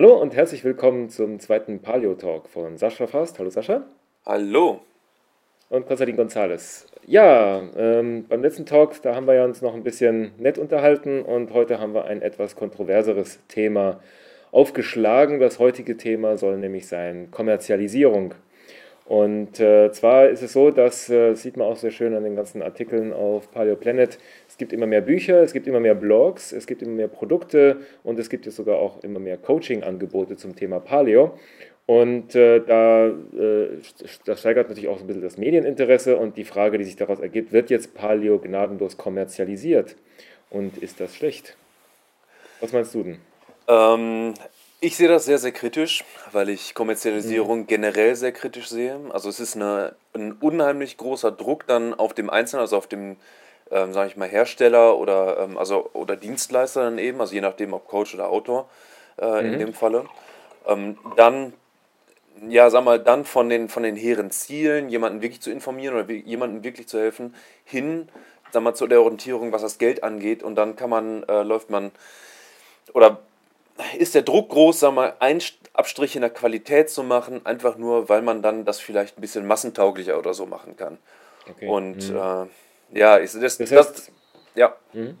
Hallo und herzlich willkommen zum zweiten Paleo Talk von Sascha Fast. Hallo Sascha. Hallo. Und Konstantin Gonzales. Ja, ähm, beim letzten Talk, da haben wir ja uns noch ein bisschen nett unterhalten und heute haben wir ein etwas kontroverseres Thema aufgeschlagen. Das heutige Thema soll nämlich sein Kommerzialisierung. Und äh, zwar ist es so, das äh, sieht man auch sehr schön an den ganzen Artikeln auf Paleo Planet. Es gibt immer mehr Bücher, es gibt immer mehr Blogs, es gibt immer mehr Produkte und es gibt jetzt sogar auch immer mehr Coaching-Angebote zum Thema Paleo. Und äh, da äh, das steigert natürlich auch ein bisschen das Medieninteresse und die Frage, die sich daraus ergibt, wird jetzt Paleo gnadenlos kommerzialisiert? Und ist das schlecht? Was meinst du denn? Ähm, ich sehe das sehr, sehr kritisch, weil ich Kommerzialisierung mhm. generell sehr kritisch sehe. Also es ist eine, ein unheimlich großer Druck dann auf dem Einzelnen, also auf dem, ähm, sage ich mal, Hersteller oder, ähm, also, oder Dienstleister dann eben, also je nachdem, ob Coach oder Autor äh, mhm. in dem Falle. Ähm, dann, ja, sag mal, dann von den, von den hehren Zielen, jemanden wirklich zu informieren oder jemanden wirklich zu helfen, hin, sag mal, zu der Orientierung, was das Geld angeht. Und dann kann man, äh, läuft man, oder ist der Druck groß, sag mal, einen Abstrich in der Qualität zu machen, einfach nur, weil man dann das vielleicht ein bisschen massentauglicher oder so machen kann. Okay. Und mhm. äh, ja, ich, das, das, heißt, das, ja. Mhm.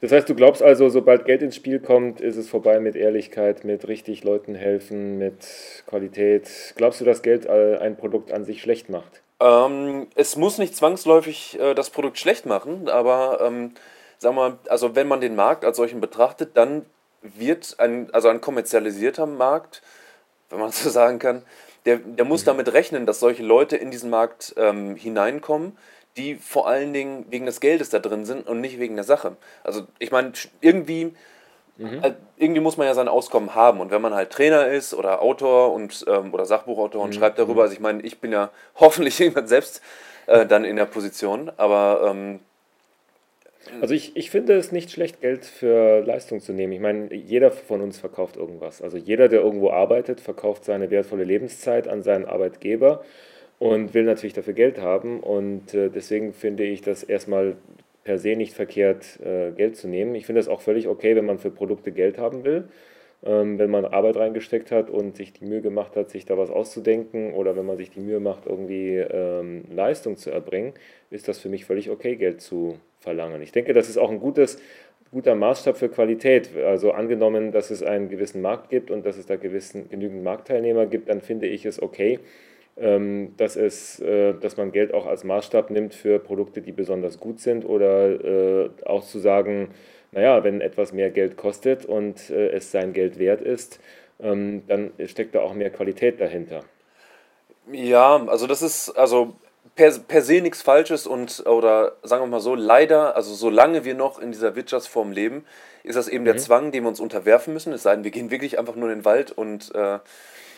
Das heißt, du glaubst also, sobald Geld ins Spiel kommt, ist es vorbei mit Ehrlichkeit, mit richtig Leuten helfen, mit Qualität. Glaubst du, dass Geld äh, ein Produkt an sich schlecht macht? Ähm, es muss nicht zwangsläufig äh, das Produkt schlecht machen, aber ähm, sag mal, also wenn man den Markt als solchen betrachtet, dann wird ein, also ein kommerzialisierter Markt, wenn man so sagen kann, der, der muss mhm. damit rechnen, dass solche Leute in diesen Markt ähm, hineinkommen, die vor allen Dingen wegen des Geldes da drin sind und nicht wegen der Sache. Also ich meine, irgendwie, mhm. äh, irgendwie muss man ja sein Auskommen haben. Und wenn man halt Trainer ist oder Autor und, ähm, oder Sachbuchautor und mhm. schreibt darüber, mhm. also ich meine, ich bin ja hoffentlich irgendwann selbst äh, dann in der Position, aber ähm, also ich, ich finde es nicht schlecht, Geld für Leistung zu nehmen. Ich meine, jeder von uns verkauft irgendwas. Also jeder, der irgendwo arbeitet, verkauft seine wertvolle Lebenszeit an seinen Arbeitgeber und will natürlich dafür Geld haben. Und äh, deswegen finde ich das erstmal per se nicht verkehrt, äh, Geld zu nehmen. Ich finde es auch völlig okay, wenn man für Produkte Geld haben will. Ähm, wenn man Arbeit reingesteckt hat und sich die Mühe gemacht hat, sich da was auszudenken oder wenn man sich die Mühe macht, irgendwie ähm, Leistung zu erbringen, ist das für mich völlig okay, Geld zu verlangen. Ich denke, das ist auch ein gutes, guter Maßstab für Qualität. Also angenommen, dass es einen gewissen Markt gibt und dass es da gewissen, genügend Marktteilnehmer gibt, dann finde ich es okay, ähm, dass, es, äh, dass man Geld auch als Maßstab nimmt für Produkte, die besonders gut sind oder äh, auch zu sagen, naja, wenn etwas mehr Geld kostet und äh, es sein Geld wert ist, ähm, dann steckt da auch mehr Qualität dahinter. Ja, also das ist, also per, per se nichts Falsches und, oder sagen wir mal so, leider, also solange wir noch in dieser Wirtschaftsform leben, ist das eben mhm. der Zwang, dem wir uns unterwerfen müssen. Es sei denn, wir gehen wirklich einfach nur in den Wald und äh,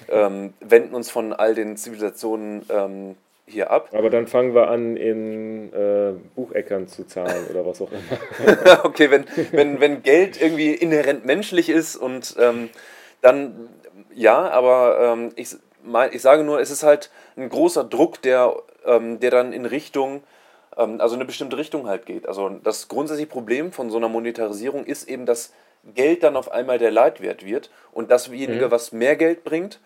ähm, wenden uns von all den Zivilisationen ähm, hier ab. Aber dann fangen wir an, in äh, Bucheckern zu zahlen oder was auch immer. okay, wenn, wenn, wenn Geld irgendwie inhärent menschlich ist und ähm, dann ja, aber ähm, ich, mein, ich sage nur, es ist halt ein großer Druck, der ähm, der dann in Richtung, ähm, also eine bestimmte Richtung halt geht. Also das grundsätzliche Problem von so einer Monetarisierung ist eben, dass Geld dann auf einmal der Leitwert wird und dasjenige, mhm. was mehr Geld bringt,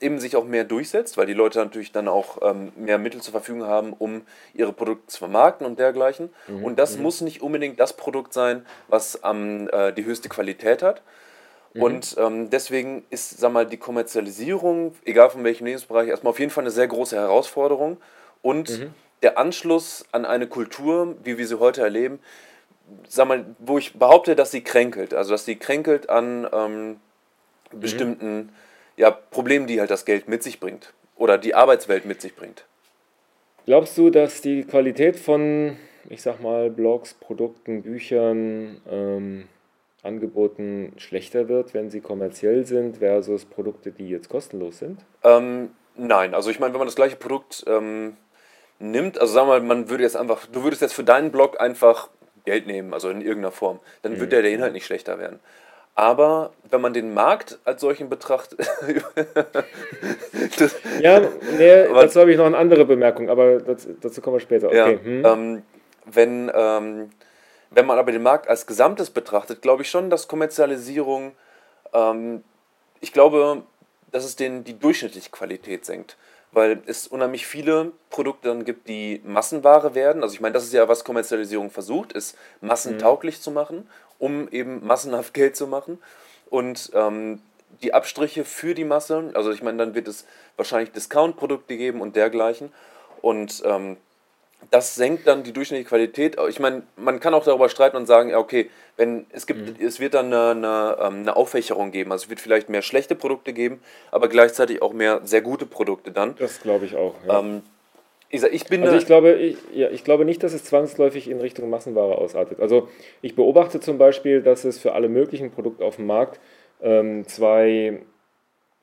eben sich auch mehr durchsetzt, weil die Leute natürlich dann auch ähm, mehr Mittel zur Verfügung haben, um ihre Produkte zu vermarkten und dergleichen. Mhm. Und das mhm. muss nicht unbedingt das Produkt sein, was ähm, äh, die höchste Qualität hat. Mhm. Und ähm, deswegen ist, sag mal, die Kommerzialisierung, egal von welchem Lebensbereich, erstmal auf jeden Fall eine sehr große Herausforderung und mhm. der Anschluss an eine Kultur, wie wir sie heute erleben, sag mal, wo ich behaupte, dass sie kränkelt. Also dass sie kränkelt an ähm, mhm. bestimmten mhm. ja, Problemen, die halt das Geld mit sich bringt oder die Arbeitswelt mit sich bringt. Glaubst du, dass die Qualität von, ich sag mal, Blogs, Produkten, Büchern, ähm, Angeboten schlechter wird, wenn sie kommerziell sind, versus Produkte, die jetzt kostenlos sind? Ähm, nein, also ich meine, wenn man das gleiche Produkt ähm, nimmt, also sagen wir mal, man würde jetzt einfach, du würdest jetzt für deinen Blog einfach Geld nehmen, also in irgendeiner Form, dann mhm. würde der Inhalt nicht schlechter werden. Aber wenn man den Markt als solchen betrachtet. ja, nee, dazu habe ich noch eine andere Bemerkung, aber das, dazu kommen wir später. Okay. Ja, hm. ähm, wenn, ähm, wenn man aber den Markt als Gesamtes betrachtet, glaube ich schon, dass Kommerzialisierung ähm, ich glaube, dass es den, die durchschnittliche Qualität senkt. Weil es unheimlich viele Produkte dann gibt, die Massenware werden. Also ich meine, das ist ja, was Kommerzialisierung versucht, ist massentauglich mhm. zu machen, um eben massenhaft Geld zu machen. Und ähm, die Abstriche für die Masse, also ich meine, dann wird es wahrscheinlich Discount-Produkte geben und dergleichen. Und ähm, das senkt dann die durchschnittliche Qualität. Ich meine, man kann auch darüber streiten und sagen, okay, wenn es gibt, mhm. es wird dann eine, eine, ähm, eine, Aufwächerung geben. Also es wird vielleicht mehr schlechte Produkte geben, aber gleichzeitig auch mehr sehr gute Produkte dann. Das glaube ich auch. Ja. Ähm, ich, sag, ich bin also ich glaube, ich, ja, ich glaube nicht, dass es zwangsläufig in Richtung Massenware ausartet. Also ich beobachte zum Beispiel, dass es für alle möglichen Produkte auf dem Markt ähm, zwei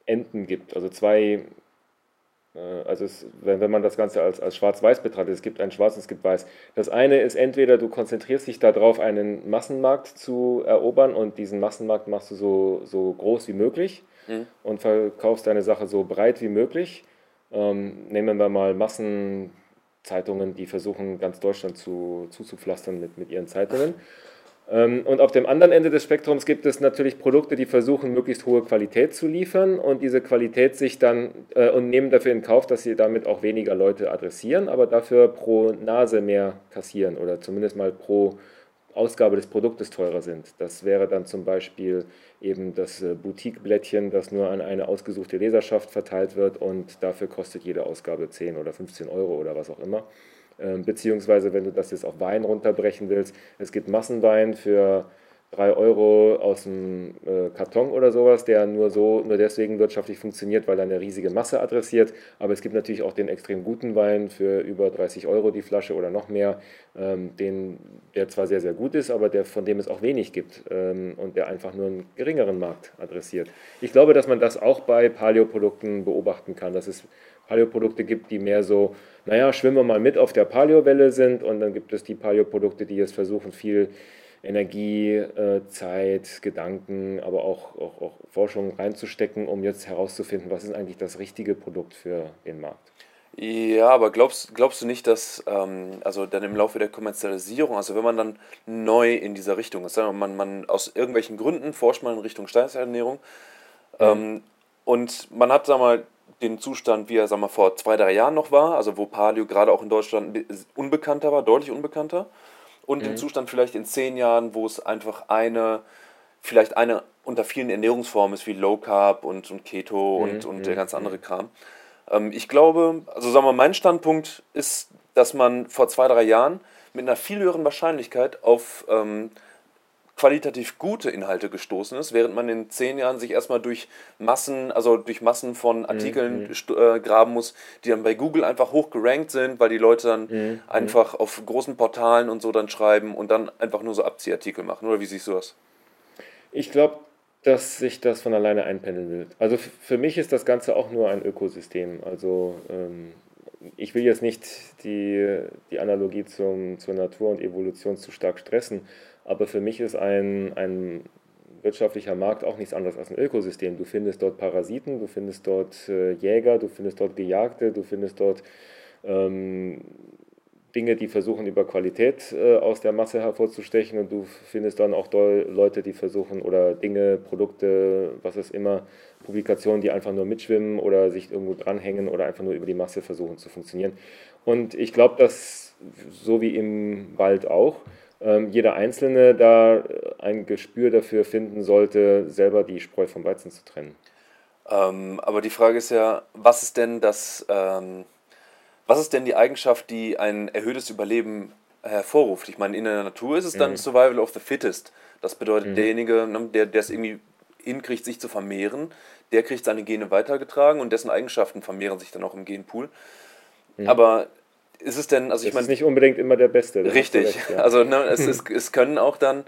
Enden gibt, also zwei also es, wenn, wenn man das Ganze als, als schwarz-weiß betrachtet, es gibt ein schwarz und es gibt weiß. Das eine ist entweder du konzentrierst dich darauf, einen Massenmarkt zu erobern und diesen Massenmarkt machst du so, so groß wie möglich mhm. und verkaufst deine Sache so breit wie möglich. Ähm, nehmen wir mal Massenzeitungen, die versuchen, ganz Deutschland zu, zuzupflastern mit, mit ihren Zeitungen. Ähm, und auf dem anderen Ende des Spektrums gibt es natürlich Produkte, die versuchen, möglichst hohe Qualität zu liefern und diese Qualität sich dann äh, und nehmen dafür in Kauf, dass sie damit auch weniger Leute adressieren, aber dafür pro Nase mehr kassieren oder zumindest mal pro Ausgabe des Produktes teurer sind. Das wäre dann zum Beispiel eben das äh, Boutique-Blättchen, das nur an eine ausgesuchte Leserschaft verteilt wird und dafür kostet jede Ausgabe 10 oder 15 Euro oder was auch immer. Ähm, beziehungsweise, wenn du das jetzt auf Wein runterbrechen willst, es gibt Massenwein für 3 Euro aus dem äh, Karton oder sowas, der nur so, nur deswegen wirtschaftlich funktioniert, weil er eine riesige Masse adressiert. Aber es gibt natürlich auch den extrem guten Wein für über 30 Euro die Flasche oder noch mehr, ähm, den, der zwar sehr, sehr gut ist, aber der, von dem es auch wenig gibt ähm, und der einfach nur einen geringeren Markt adressiert. Ich glaube, dass man das auch bei Paleo-Produkten beobachten kann, dass es Paleo-Produkte gibt, die mehr so naja, schwimmen wir mal mit auf der Paleo-Welle sind und dann gibt es die Paleo-Produkte, die jetzt versuchen, viel Energie, äh, Zeit, Gedanken, aber auch, auch, auch Forschung reinzustecken, um jetzt herauszufinden, was ist eigentlich das richtige Produkt für den Markt. Ja, aber glaubst, glaubst du nicht, dass ähm, also dann im Laufe der Kommerzialisierung, also wenn man dann neu in dieser Richtung ist, man, man aus irgendwelchen Gründen forscht man in Richtung Steinzeiternährung mhm. ähm, und man hat, sag mal, den Zustand, wie er sag mal, vor zwei, drei Jahren noch war, also wo Paleo gerade auch in Deutschland unbekannter war, deutlich unbekannter. Und mhm. den Zustand vielleicht in zehn Jahren, wo es einfach eine, vielleicht eine unter vielen Ernährungsformen ist, wie Low Carb und, und Keto mhm. und, und der mhm. ganz andere mhm. Kram. Ähm, ich glaube, also sagen wir, mein Standpunkt ist, dass man vor zwei, drei Jahren mit einer viel höheren Wahrscheinlichkeit auf ähm, qualitativ gute Inhalte gestoßen ist, während man in zehn Jahren sich erstmal durch Massen, also durch Massen von mhm, Artikeln mhm. äh, graben muss, die dann bei Google einfach hoch gerankt sind, weil die Leute dann mhm. mhm. einfach auf großen Portalen und so dann schreiben und dann einfach nur so Abziehartikel machen. Oder wie siehst du das? Ich glaube, dass sich das von alleine einpendeln wird. Also für mich ist das Ganze auch nur ein Ökosystem. Also ähm, ich will jetzt nicht die, die Analogie zum, zur Natur und Evolution zu stark stressen, aber für mich ist ein, ein wirtschaftlicher Markt auch nichts anderes als ein Ökosystem. Du findest dort Parasiten, du findest dort äh, Jäger, du findest dort Gejagte, du findest dort ähm, Dinge, die versuchen, über Qualität äh, aus der Masse hervorzustechen und du findest dann auch Leute, die versuchen, oder Dinge, Produkte, was es immer, Publikationen, die einfach nur mitschwimmen oder sich irgendwo dranhängen oder einfach nur über die Masse versuchen zu funktionieren. Und ich glaube, dass so wie im Wald auch, ähm, jeder Einzelne da äh, ein Gespür dafür finden sollte, selber die Spreu vom Weizen zu trennen. Ähm, aber die Frage ist ja, was ist denn das, ähm, was ist denn die Eigenschaft, die ein erhöhtes Überleben hervorruft? Ich meine, in der Natur ist es dann mhm. Survival of the Fittest. Das bedeutet, mhm. derjenige, ne, der es irgendwie hinkriegt, sich zu vermehren, der kriegt seine Gene weitergetragen und dessen Eigenschaften vermehren sich dann auch im Genpool. Mhm. Aber ist es denn, also ich meine. ist nicht unbedingt immer der Beste. Richtig. Recht, ja. Also ne, es, ist, es können auch dann,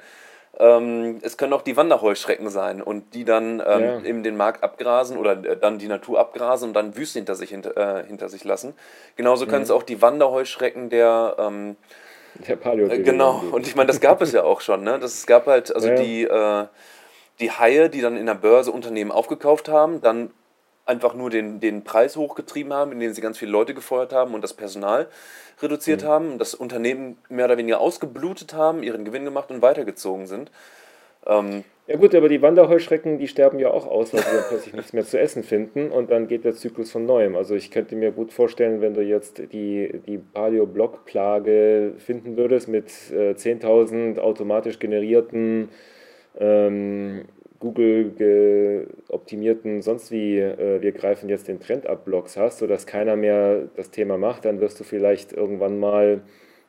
ähm, es können auch die Wanderheuschrecken sein und die dann ähm, ja. eben den Markt abgrasen oder äh, dann die Natur abgrasen und dann Wüste hinter sich, hinter, äh, hinter sich lassen. Genauso können mhm. es auch die Wanderheuschrecken der. Ähm, der Paleo. Äh, genau, und ich meine, das gab es ja auch schon. Ne? Das, es gab halt, also ja. die. Äh, die Haie, die dann in der Börse Unternehmen aufgekauft haben, dann einfach nur den, den Preis hochgetrieben haben, indem sie ganz viele Leute gefeuert haben und das Personal reduziert mhm. haben, das Unternehmen mehr oder weniger ausgeblutet haben, ihren Gewinn gemacht und weitergezogen sind. Ähm, ja gut, aber die Wanderheuschrecken, die sterben ja auch aus, weil sie dann plötzlich nichts mehr zu essen finden und dann geht der Zyklus von neuem. Also ich könnte mir gut vorstellen, wenn du jetzt die, die Paleo-Block-Plage finden würdest mit äh, 10.000 automatisch generierten ähm, Google optimierten, sonst wie, äh, wir greifen jetzt den Trend ab Blogs hast, sodass keiner mehr das Thema macht, dann wirst du vielleicht irgendwann mal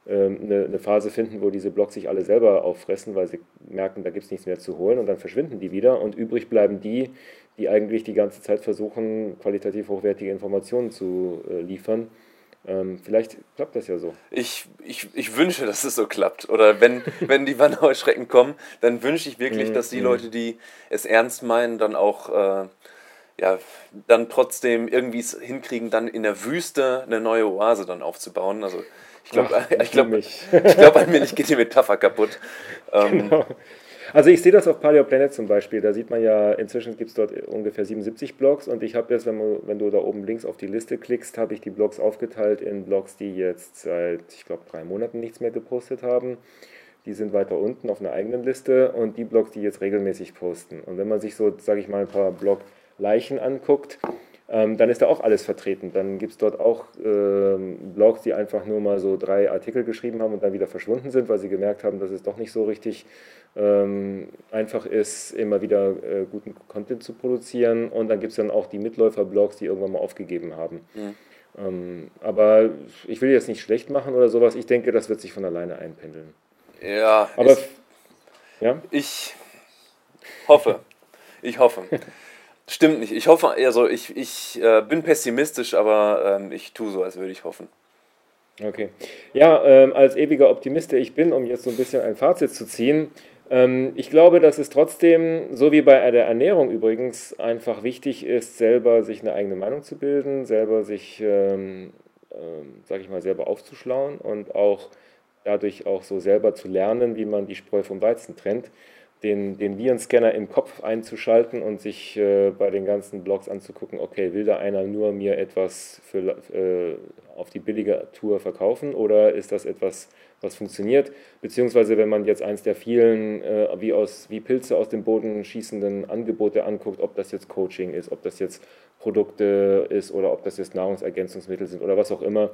ähm, eine, eine, Phase finden, wo diese Blogs sich alle selber auffressen, weil sie merken, da gibt es nichts mehr zu holen und dann verschwinden die wieder und übrig bleiben die, die eigentlich die ganze Zeit versuchen, qualitativ hochwertige Informationen zu äh, liefern. Ähm, vielleicht klappt das ja so. Ich, ich, ich wünsche, dass es so klappt. Oder wenn, wenn die Wanderheuschrecken kommen, dann wünsche ich wirklich, dass die mhm. Leute, die es ernst meinen, dann auch äh, ja, dann trotzdem irgendwie es hinkriegen, dann in der Wüste eine neue Oase dann aufzubauen. Also ich glaube, ich glaube, ich glaube, an mir nicht geht die Metapher kaputt. Ähm, genau. Also ich sehe das auf Paleo Planet zum Beispiel. Da sieht man ja, inzwischen gibt es dort ungefähr 77 Blogs und ich habe jetzt, wenn du, wenn du da oben links auf die Liste klickst, habe ich die Blogs aufgeteilt in Blogs, die jetzt seit, ich glaube, drei Monaten nichts mehr gepostet haben. Die sind weiter unten auf einer eigenen Liste und die Blogs, die jetzt regelmäßig posten. Und wenn man sich so, sage ich mal, ein paar Blog-Leichen anguckt, ähm, dann ist da auch alles vertreten. Dann gibt es dort auch ähm, Blogs, die einfach nur mal so drei Artikel geschrieben haben und dann wieder verschwunden sind, weil sie gemerkt haben, dass es doch nicht so richtig ähm, einfach ist, immer wieder äh, guten Content zu produzieren. Und dann gibt es dann auch die Mitläufer-Blogs, die irgendwann mal aufgegeben haben. Mhm. Ähm, aber ich will jetzt nicht schlecht machen oder sowas. Ich denke, das wird sich von alleine einpendeln. Ja, aber ja? ich hoffe. Ich hoffe. Stimmt nicht. Ich hoffe, also ich, ich äh, bin pessimistisch, aber ähm, ich tue so, als würde ich hoffen. Okay. Ja, ähm, als ewiger Optimist, der ich bin, um jetzt so ein bisschen ein Fazit zu ziehen, ich glaube, dass es trotzdem, so wie bei der Ernährung übrigens, einfach wichtig ist, selber sich eine eigene Meinung zu bilden, selber sich, ähm, ähm, sag ich mal, selber aufzuschlauen und auch dadurch auch so selber zu lernen, wie man die Spreu vom Weizen trennt den, den Virenscanner im Kopf einzuschalten und sich äh, bei den ganzen Blogs anzugucken, okay, will da einer nur mir etwas für, äh, auf die billige Tour verkaufen oder ist das etwas, was funktioniert? Beziehungsweise wenn man jetzt eins der vielen äh, wie, aus, wie Pilze aus dem Boden schießenden Angebote anguckt, ob das jetzt Coaching ist, ob das jetzt Produkte ist oder ob das jetzt Nahrungsergänzungsmittel sind oder was auch immer,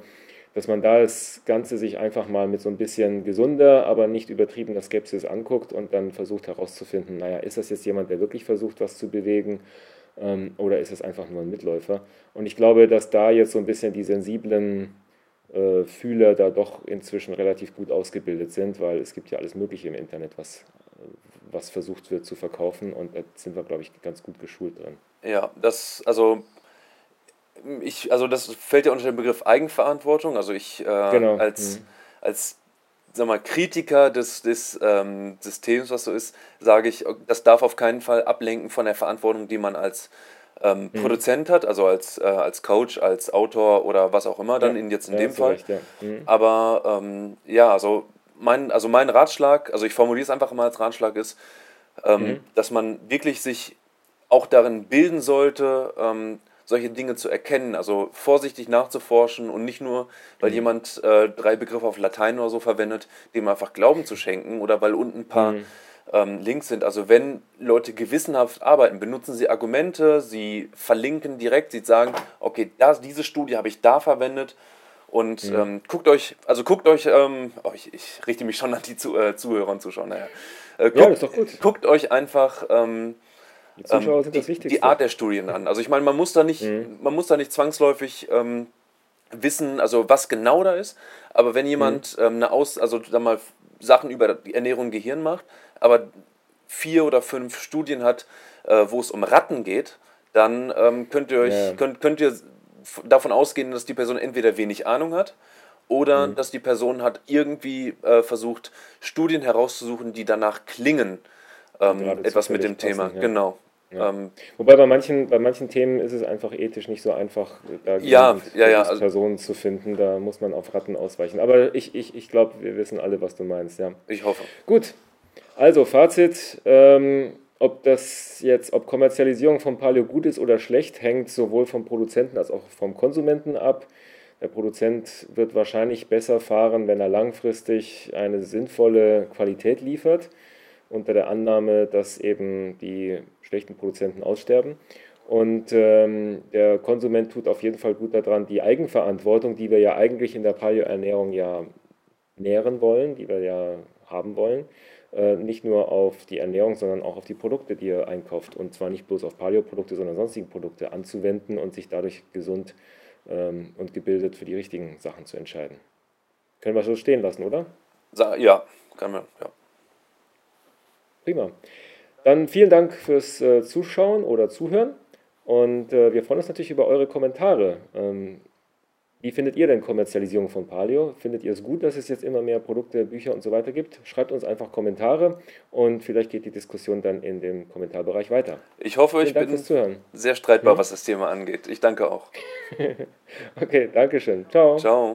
dass man da das Ganze sich einfach mal mit so ein bisschen gesunder, aber nicht übertriebener Skepsis anguckt und dann versucht herauszufinden, naja, ist das jetzt jemand, der wirklich versucht, was zu bewegen ähm, oder ist das einfach nur ein Mitläufer? Und ich glaube, dass da jetzt so ein bisschen die sensiblen Fühler da doch inzwischen relativ gut ausgebildet sind, weil es gibt ja alles Mögliche im Internet, was, was versucht wird zu verkaufen und da sind wir, glaube ich, ganz gut geschult drin. Ja, das, also ich, also das fällt ja unter den Begriff Eigenverantwortung. Also ich äh, genau. als, mhm. als sag mal, Kritiker des, des ähm, Systems, was so ist, sage ich, das darf auf keinen Fall ablenken von der Verantwortung, die man als ähm, mhm. Produzent hat, also als, äh, als Coach, als Autor oder was auch immer, dann ja. in, jetzt in ja, dem Fall. Recht, ja. Mhm. Aber ähm, ja, also mein, also mein Ratschlag, also ich formuliere es einfach mal als Ratschlag ist, ähm, mhm. dass man wirklich sich auch darin bilden sollte, ähm, solche Dinge zu erkennen, also vorsichtig nachzuforschen und nicht nur, weil mhm. jemand äh, drei Begriffe auf Latein oder so verwendet, dem einfach Glauben zu schenken oder weil unten ein paar mhm. Links sind. Also wenn Leute gewissenhaft arbeiten, benutzen sie Argumente, sie verlinken direkt, sie sagen, okay, das, diese Studie habe ich da verwendet und mhm. ähm, guckt euch, also guckt euch, ähm, oh, ich, ich, richte mich schon an die zu, äh, Zuhörer und Zuschauer, naja. Äh, guckt, ja, ist doch gut. guckt euch einfach ähm, die ähm, Wichtigste. Die Art der Studien an. Also ich meine, man muss da nicht, mhm. man muss da nicht zwangsläufig ähm, wissen, also was genau da ist. Aber wenn jemand mhm. ähm, eine Aus, also da mal Sachen über die Ernährung im Gehirn macht, aber vier oder fünf Studien hat, äh, wo es um Ratten geht, dann ähm, könnt ihr euch ja. könnt, könnt ihr davon ausgehen, dass die Person entweder wenig Ahnung hat oder mhm. dass die Person hat irgendwie äh, versucht, Studien herauszusuchen, die danach klingen ähm, etwas mit dem Thema. Passen, ja. Genau. Ja. Ähm, Wobei bei manchen, bei manchen Themen ist es einfach ethisch nicht so einfach, da ja, ja, ja. Also Personen zu finden. Da muss man auf Ratten ausweichen. Aber ich, ich, ich glaube, wir wissen alle, was du meinst. Ja. Ich hoffe. Gut. Also Fazit. Ähm, ob das jetzt, ob Kommerzialisierung von Paleo gut ist oder schlecht, hängt sowohl vom Produzenten als auch vom Konsumenten ab. Der Produzent wird wahrscheinlich besser fahren, wenn er langfristig eine sinnvolle Qualität liefert unter der Annahme, dass eben die schlechten Produzenten aussterben. Und ähm, der Konsument tut auf jeden Fall gut daran, die Eigenverantwortung, die wir ja eigentlich in der Paleo-Ernährung ja nähren wollen, die wir ja haben wollen, äh, nicht nur auf die Ernährung, sondern auch auf die Produkte, die ihr einkauft. Und zwar nicht bloß auf Paleo-Produkte, sondern sonstige Produkte anzuwenden und sich dadurch gesund ähm, und gebildet für die richtigen Sachen zu entscheiden. Können wir so stehen lassen, oder? Ja, kann man, ja. Prima. Dann vielen Dank fürs äh, Zuschauen oder Zuhören. Und äh, wir freuen uns natürlich über eure Kommentare. Ähm, wie findet ihr denn Kommerzialisierung von Paleo? Findet ihr es gut, dass es jetzt immer mehr Produkte, Bücher und so weiter gibt? Schreibt uns einfach Kommentare und vielleicht geht die Diskussion dann in dem Kommentarbereich weiter. Ich hoffe, Vielen ich Dank bin sehr streitbar, hm? was das Thema angeht. Ich danke auch. okay, danke schön. Ciao. Ciao.